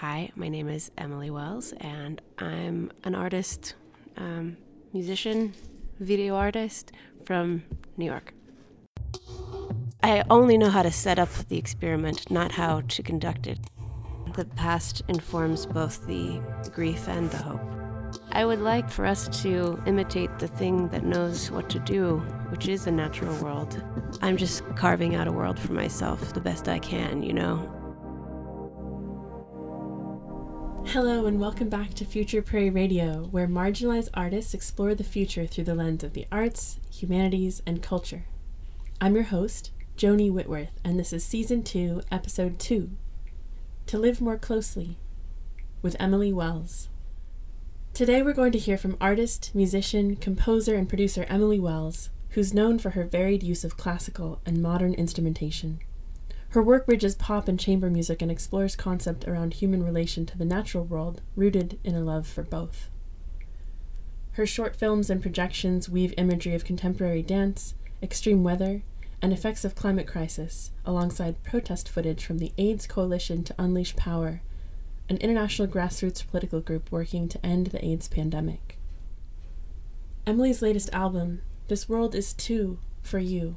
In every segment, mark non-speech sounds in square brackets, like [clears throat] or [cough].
Hi, my name is Emily Wells, and I'm an artist, um, musician, video artist from New York. I only know how to set up the experiment, not how to conduct it. The past informs both the grief and the hope. I would like for us to imitate the thing that knows what to do, which is the natural world. I'm just carving out a world for myself the best I can, you know? Hello, and welcome back to Future Prairie Radio, where marginalized artists explore the future through the lens of the arts, humanities, and culture. I'm your host, Joni Whitworth, and this is Season 2, Episode 2 To Live More Closely with Emily Wells. Today we're going to hear from artist, musician, composer, and producer Emily Wells, who's known for her varied use of classical and modern instrumentation. Her work bridges pop and chamber music and explores concept around human relation to the natural world, rooted in a love for both. Her short films and projections weave imagery of contemporary dance, extreme weather, and effects of climate crisis, alongside protest footage from the AIDS Coalition to Unleash Power, an international grassroots political group working to end the AIDS pandemic. Emily's latest album, This World Is Too for You,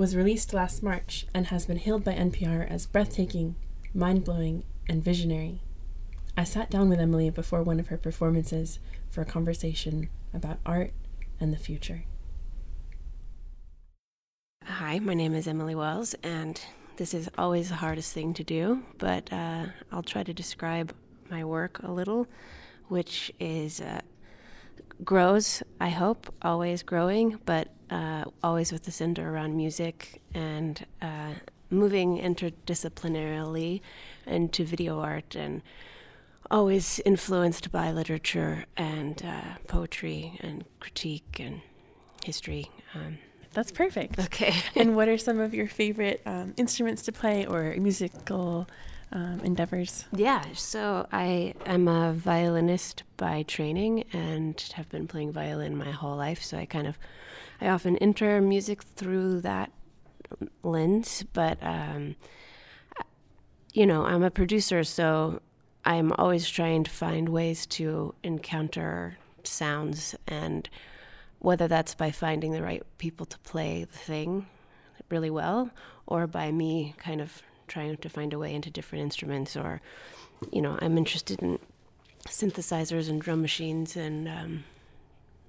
was released last March and has been hailed by NPR as breathtaking, mind blowing, and visionary. I sat down with Emily before one of her performances for a conversation about art and the future. Hi, my name is Emily Wells, and this is always the hardest thing to do, but uh, I'll try to describe my work a little, which is uh, grows, I hope, always growing, but uh, always with the center around music and uh, moving interdisciplinarily into video art and always influenced by literature and uh, poetry and critique and history. Um, That's perfect. Okay. and [laughs] what are some of your favorite um, instruments to play or musical um, endeavors? Yeah, so I am a violinist by training and have been playing violin my whole life. So I kind of, I often enter music through that lens. But um, you know, I'm a producer, so I'm always trying to find ways to encounter sounds and whether that's by finding the right people to play the thing really well or by me kind of trying to find a way into different instruments or you know i'm interested in synthesizers and drum machines and um,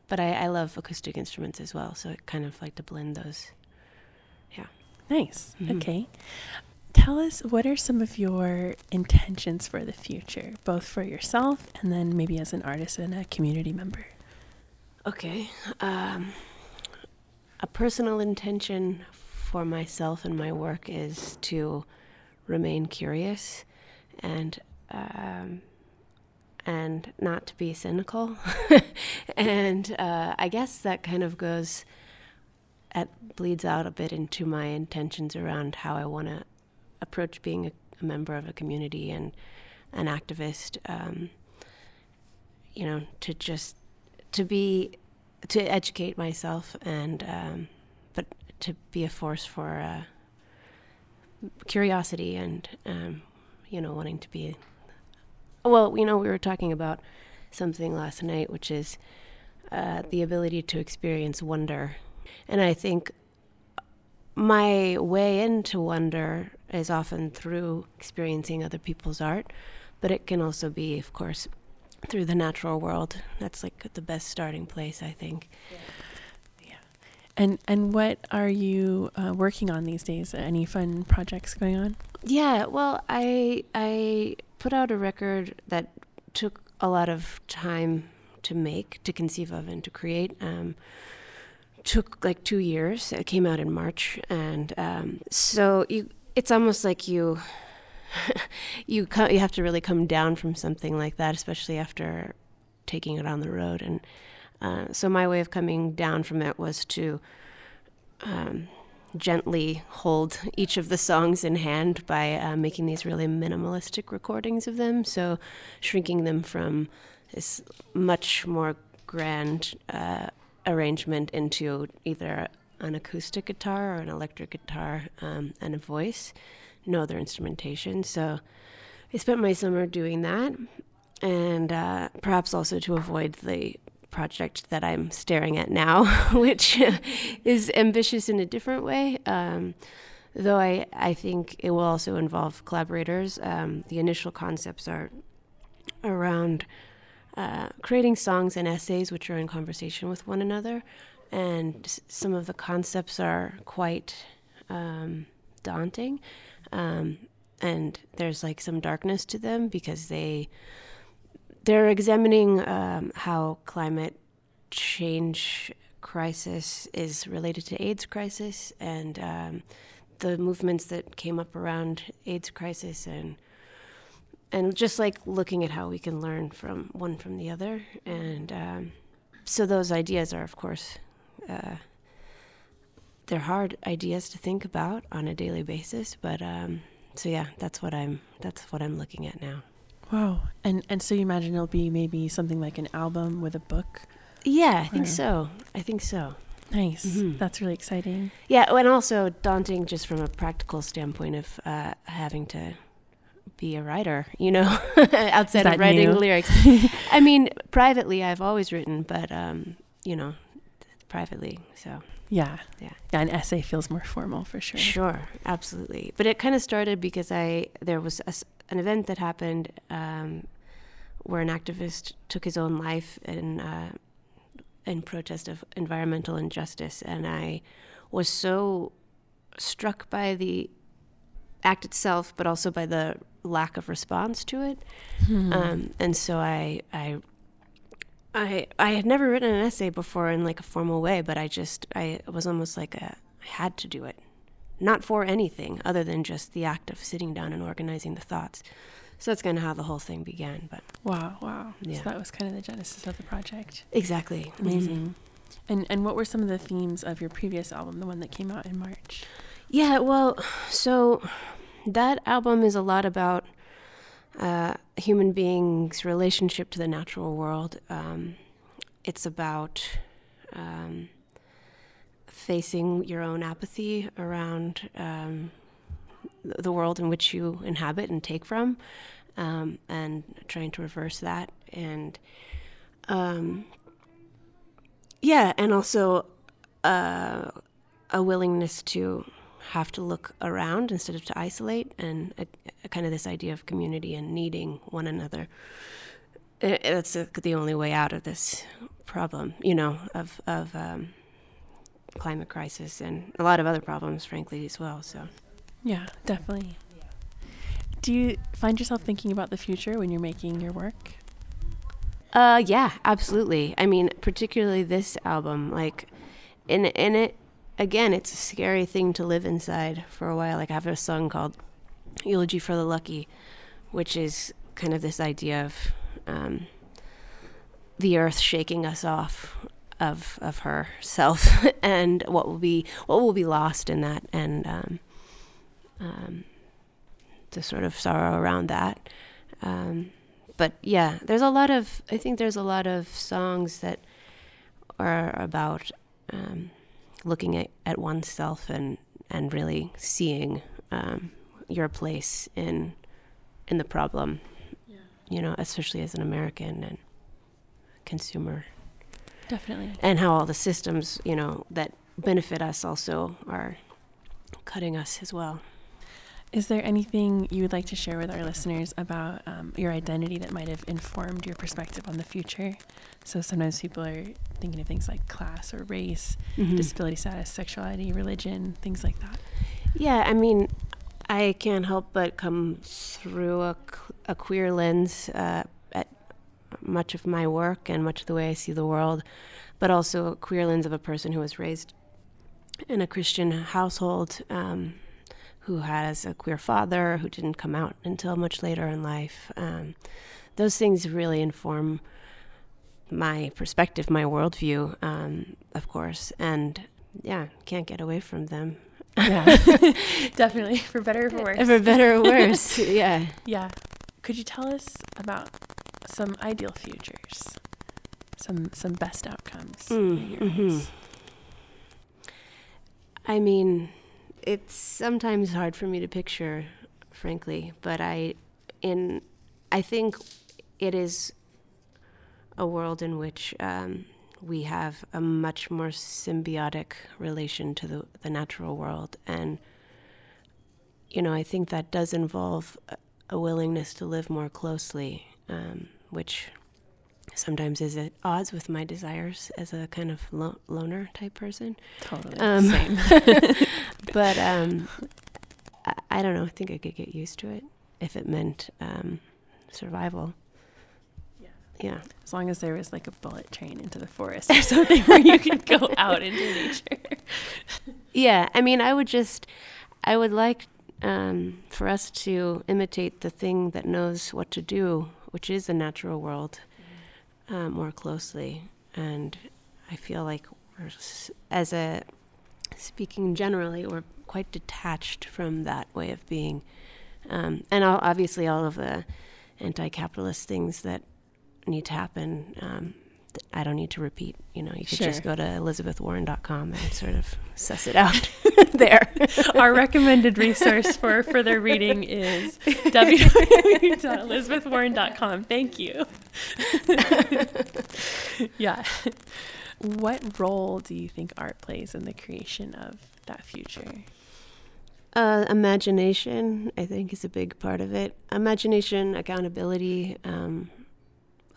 but I, I love acoustic instruments as well so i kind of like to blend those. Yeah. Nice. Mm-hmm. okay. Tell us what are some of your intentions for the future both for yourself and then maybe as an artist and a community member? Okay um, a personal intention for myself and my work is to remain curious and um, and not to be cynical. [laughs] and uh, I guess that kind of goes, it bleeds out a bit into my intentions around how I want to approach being a, a, member of a community and an activist. Um, you know, to just to be to educate myself and um, but to be a force for. Uh, curiosity and um, you know wanting to be well you know we were talking about something last night which is uh, the ability to experience wonder. And i think my way into wonder is often through experiencing other people's art but it can also be of course through the natural world. That's like the best starting place i think. Yeah. And and what are you uh, working on these days? Any fun projects going on? Yeah, well, I I put out a record that took a lot of time to make, to conceive of, and to create. Um, took like two years. It came out in March, and um, so you, it's almost like you. [laughs] you co- you have to really come down from something like that, especially after taking it on the road and uh, so my way of coming down from it was to um, gently hold each of the songs in hand by uh, making these really minimalistic recordings of them. So shrinking them from this much more grand uh, arrangement into either an acoustic guitar or an electric guitar um, and a voice, no other instrumentation. So I spent my summer doing that, and uh, perhaps also to avoid the project that I'm staring at now, [laughs] which is ambitious in a different way. Um, though I, I think it will also involve collaborators. Um, the initial concepts are around uh, creating songs and essays which are in conversation with one another, and some of the concepts are quite um, daunting. Um, and there's like some darkness to them because they they're examining um, how climate change crisis is related to AIDS crisis and um, the movements that came up around AIDS crisis and and just like looking at how we can learn from one from the other. And um, so those ideas are of course uh, they're hard ideas to think about on a daily basis but um, so yeah that's what i'm that's what i'm looking at now wow and and so you imagine it'll be maybe something like an album with a book yeah i think or... so i think so nice mm-hmm. that's really exciting yeah and also daunting just from a practical standpoint of uh, having to be a writer, you know, [laughs] outside of writing new? lyrics. [laughs] I mean, privately, I've always written, but um, you know, privately. So yeah, yeah, yeah. An essay feels more formal for sure. Sure, absolutely. But it kind of started because I there was a, an event that happened um, where an activist took his own life in uh, in protest of environmental injustice, and I was so struck by the act itself, but also by the lack of response to it. Hmm. Um, and so I, I, I, I had never written an essay before in like a formal way, but I just, I was almost like a, I had to do it, not for anything other than just the act of sitting down and organizing the thoughts. So that's kind of how the whole thing began. But wow, wow, yeah. So that was kind of the genesis of the project. Exactly, amazing. Mm-hmm. And and what were some of the themes of your previous album, the one that came out in March? Yeah, well, so that album is a lot about uh, human beings' relationship to the natural world. Um, it's about facing your own apathy around um, the world in which you inhabit and take from, um, and trying to reverse that. And um, yeah, and also uh, a willingness to have to look around instead of to isolate, and a, a kind of this idea of community and needing one another. That's the only way out of this problem, you know, of of um, climate crisis and a lot of other problems, frankly, as well. So, yeah, definitely. Do you find yourself thinking about the future when you're making your work? Uh, yeah, absolutely. I mean, particularly this album, like, in in it, again, it's a scary thing to live inside for a while. Like I have a song called "Eulogy for the Lucky," which is kind of this idea of um, the earth shaking us off of of herself, [laughs] and what will be what will be lost in that, and um, um, the sort of sorrow around that. Um, but yeah, there's a lot of I think there's a lot of songs that are about um, looking at, at oneself and and really seeing um, your place in in the problem. Yeah. You know, especially as an American and consumer. Definitely. And how all the systems, you know, that benefit us also are cutting us as well. Is there anything you would like to share with our listeners about um, your identity that might have informed your perspective on the future? So sometimes people are thinking of things like class or race, mm-hmm. disability status, sexuality, religion, things like that. Yeah, I mean, I can't help but come through a, a queer lens uh, much of my work and much of the way I see the world, but also a queer lens of a person who was raised in a Christian household. Um, who has a queer father who didn't come out until much later in life. Um, those things really inform my perspective, my worldview, um, of course, and yeah, can't get away from them. Yeah, [laughs] definitely, for better or for worse. For better or worse, [laughs] yeah. Yeah. Could you tell us about some ideal futures, some some best outcomes? Mm, mm-hmm. I mean, it's sometimes hard for me to picture, frankly, but I in I think it is a world in which um, we have a much more symbiotic relation to the, the natural world. And, you know, I think that does involve a, a willingness to live more closely, um, which sometimes is at odds with my desires as a kind of lo- loner type person. Totally. Um, Same. [laughs] but um, I, I, don't know. I think I could get used to it if it meant um, survival. Yeah. Yeah. As long as there was like a bullet train into the forest or [laughs] something where you could go [laughs] out into nature. Yeah. I mean, I would just, I would like um, for us to imitate the thing that knows what to do, which is the natural world, uh, more closely. And I feel like as a, speaking generally, we're quite detached from that way of being. Um, and obviously, all of the anti capitalist things that need to happen. Um, I don't need to repeat. You know, you could Sure. just go to elizabethwarren.com and sort of suss it out [laughs] [laughs] there. Our recommended resource for further reading is www.elizabethwarren.com. Thank you. [laughs] yeah. What role do you think art plays in the creation of that future? Uh, imagination, I think, is a big part of it. Imagination, accountability. Um,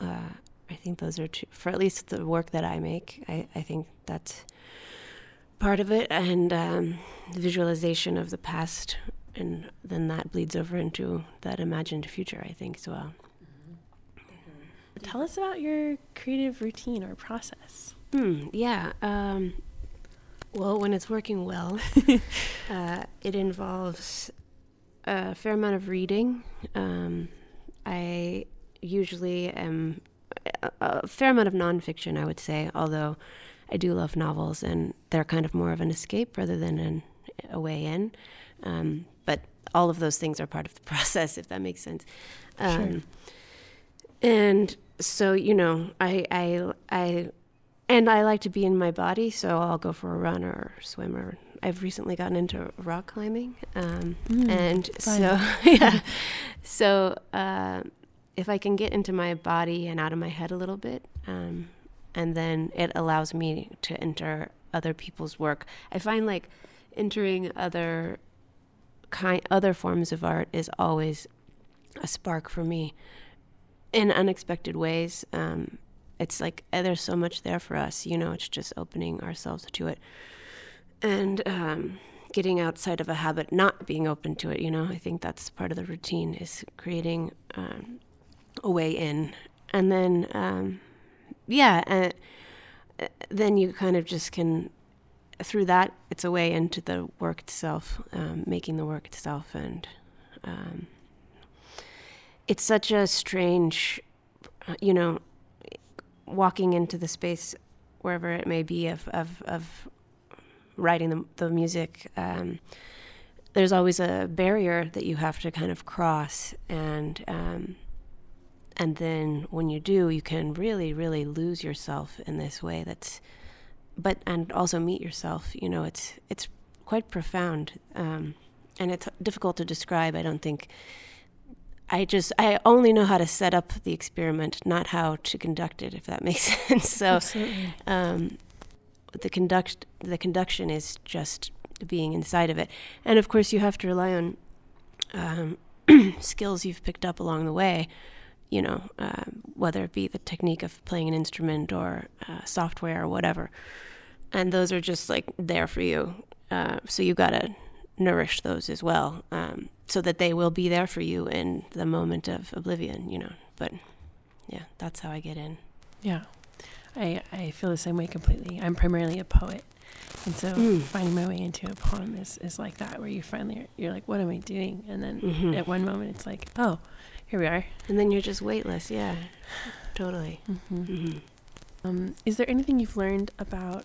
uh, I think those are two, for at least the work that I make. I, I think that's part of it, and um, the visualization of the past, and then that bleeds over into that imagined future. I think as well. Tell us about your creative routine or process. Hmm. Yeah. Um, well, when it's working well, [laughs] uh, it involves a fair amount of reading. Um, I usually am a, a fair amount of nonfiction, I would say, although I do love novels and they're kind of more of an escape rather than an, a way in. Um, but all of those things are part of the [laughs] process, if that makes sense. Um, Sure. And so, you know, I, I, I, and I like to be in my body, so I'll go for a run or swim or I've recently gotten into rock climbing. Um, Mm, and fun. so, [laughs] yeah. So, uh, if I can get into my body and out of my head a little bit, um, and then it allows me to enter other people's work. I find like entering other kind, other forms of art is always a spark for me in unexpected ways. Um, it's like eh, there's so much there for us, you know. It's just opening ourselves to it, and um, getting outside of a habit, not being open to it. You know, I think that's part of the routine is creating um, a way in, and then um, yeah, uh, uh, then you kind of just can through that it's a way into the work itself, um, making the work itself, and um, it's such a strange, uh, you know, walking into the space wherever it may be of of, of writing the, the music. Um, there's always a barrier that you have to kind of cross, and um, and then when you do, you can really, really lose yourself in this way. That's, but and also meet yourself. You know, it's it's quite profound, um, and it's difficult to describe. I don't think. I just I only know how to set up the experiment, not how to conduct it. If that [laughs] makes sense. So Absolutely. um, the conduct the conduction is just being inside of it, and of course you have to rely on um, [clears throat] skills you've picked up along the way. You know, um, whether it be the technique of playing an instrument or uh, software or whatever, and those are just like there for you. Uh, so you got to nourish those as well, um, so that they will be there for you in the moment of oblivion. You know, but yeah, that's how I get in. Yeah. I, I feel the same way completely. I'm primarily a poet. And so Mm. finding my way into a poem is, is like that, where you finally, you're like, what am I doing? And then Mhm. at one moment, it's like, oh, here we are. And then you're just weightless. Yeah, totally. hmm hmm Um, is there anything you've learned about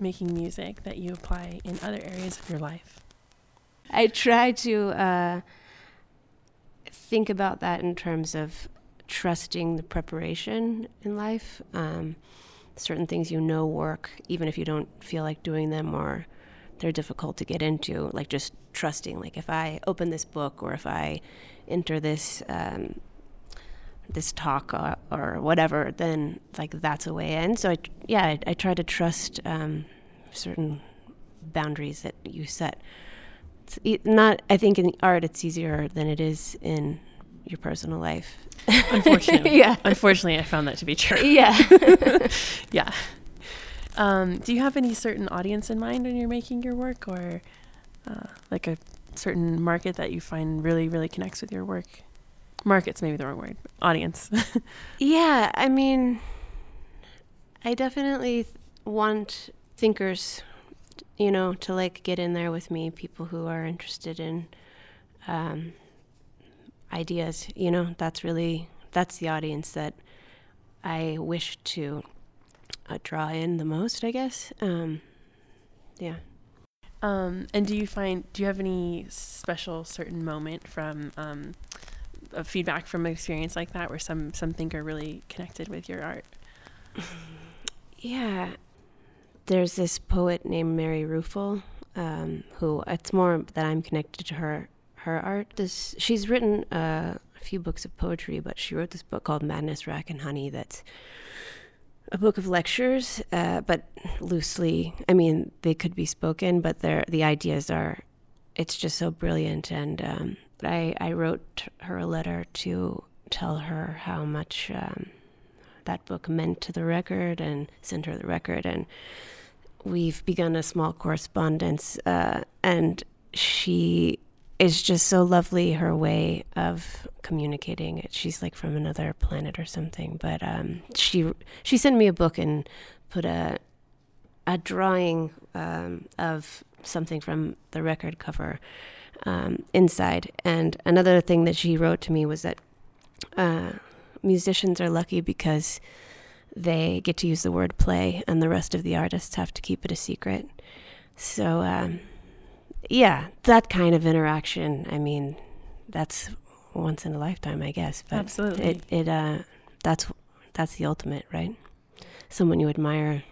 making music that you apply in other areas of your life? I try to uh, think about that in terms of trusting the preparation in life. Um, certain things you know work, even if you don't feel like doing them, or they're difficult to get into. Like just trusting, like if I open this book or if I enter this um, this talk or, or, whatever, then like that's a way in. So I, yeah, I, I try to trust um, certain boundaries that you set. It's not, I think in art it's easier than it is in your personal life. [laughs] Unfortunately, yeah. Unfortunately, I found that to be true. Yeah, [laughs] yeah. [laughs] Um, do you have any certain audience in mind when you're making your work, or uh, like a certain market that you find really, really connects with your work? Market's maybe the wrong word. Audience. [laughs] yeah, I mean, I definitely want thinkers, you know, to like get in there with me. People who are interested in um, ideas. You know, that's really that's the audience that I wish to uh, draw in the most. I guess. Um, yeah. Um, and do you find do you have any special certain moment from um, feedback from an experience like that where some some thinker really connected with your art? [sighs] Yeah, there's this poet named Mary Ruefle, um, who it's more that I'm connected to her her art. This she's written uh, a few books of poetry, but she wrote this book called Madness, Rack, and Honey. That's a book of lectures, uh, but loosely. I mean, they could be spoken, but the ideas are. It's just so brilliant, and um, I I wrote her a letter to tell her how much um, that book meant to the record, and sent her the record, and we've begun a small correspondence, uh, and she is just so lovely her way of communicating it. She's like from another planet or something. But um, she she sent me a book and put a a drawing um, of something from the record cover um, inside. And another thing that she wrote to me was that uh, musicians are lucky because they get to use the word play, and the rest of the artists have to keep it a secret. So um, yeah, that kind of interaction. I mean, that's once in a lifetime, I guess. But Absolutely. It it uh that's that's the ultimate, right? Someone you admire,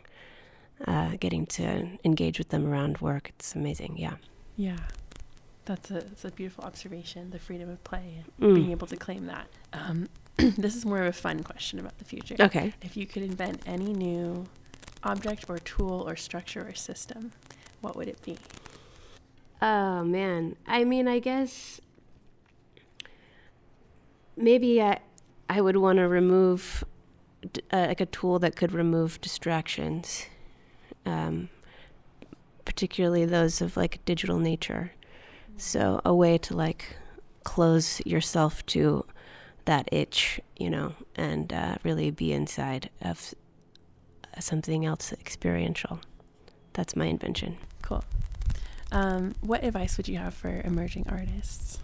uh, getting to engage with them around work. It's amazing. Yeah. Yeah. That's a, that's a beautiful observation, the freedom of play, and mm. being able to claim that. Um, [clears throat] this is more of a fun question about the future. Okay. If you could invent any new object or tool or structure or system, what would it be? Oh man, I mean, I guess maybe I I would want to remove uh, like a tool that could remove distractions, um, particularly those of like digital nature. So a way to like close yourself to that itch, you know, and uh, really be inside of something else experiential. That's my invention. Cool. Um, what advice would you have for emerging artists?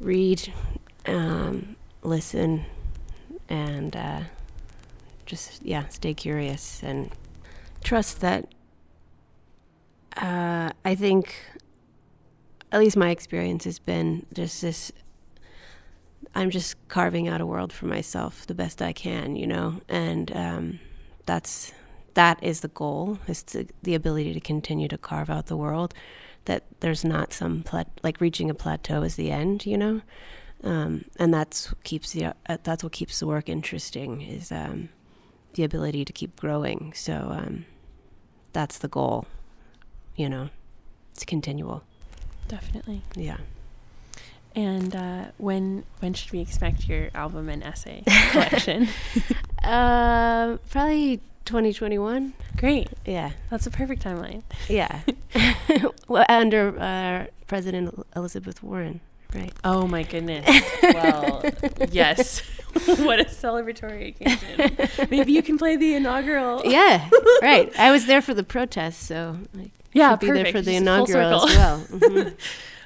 Read, um, listen, and uh, just, yeah, stay curious and trust that. Uh, I think, at least my experience has been just this I'm just carving out a world for myself the best I can, you know, and um, that's that is the goal is to, the ability to continue to carve out the world that there's not some plat- like reaching a plateau is the end you know? Um, and that's what keeps the uh, that's what keeps the work interesting is um, the ability to keep growing. So um, that's the goal you know? It's continual. Definitely. Yeah. And uh, when when should we expect your album and essay [laughs] collection? [laughs] uh, probably 2021. Great. Yeah. That's a perfect timeline. Yeah. [laughs] well, under uh, President Elizabeth Warren, right? Oh my goodness. well, [laughs] yes. [laughs] what a celebratory occasion. Maybe you can play the inaugural. Yeah. Right. I was there for the protest, so I yeah, be there for the inaugural as well. Mm-hmm.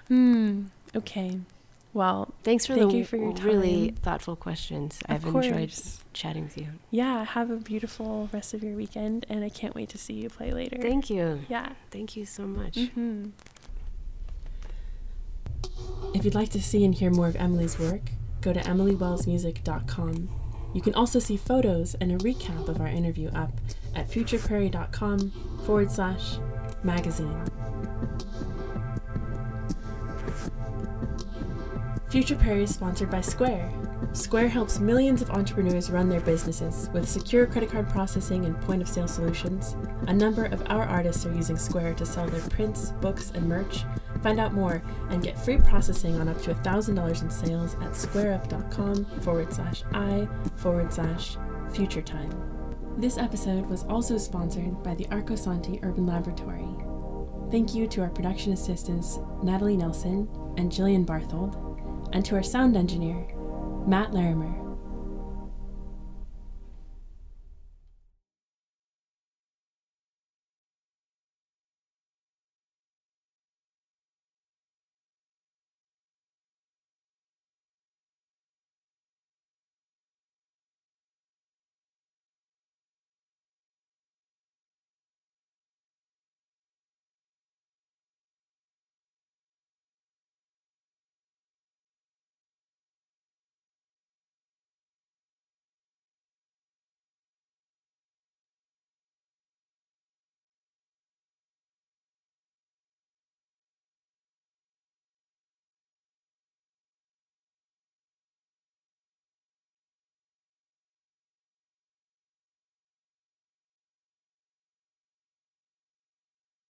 Hmm. Okay. Well, thanks for thank the you for your really thoughtful questions. Of I've course. enjoyed chatting with you. Yeah, have a beautiful rest of your weekend, and I can't wait to see you play later. Thank you. Yeah. Thank you so much. Mm-hmm. If you'd like to see and hear more of Emily's work, go to emilywellsmusic.com. You can also see photos and a recap of our interview up at futureprairie.com forward slash magazine. Future Prairie is sponsored by Square. Square helps millions of entrepreneurs run their businesses with secure credit card processing and point of sale solutions. A number of our artists are using Square to sell their prints, books, and merch. Find out more and get free processing on up to $1,000 in sales at squareup.com forward slash I forward slash future time. This episode was also sponsored by the Arcosanti Urban Laboratory. Thank you to our production assistants, Natalie Nelson and Jillian Barthold, and to our sound engineer, Matt Larimer.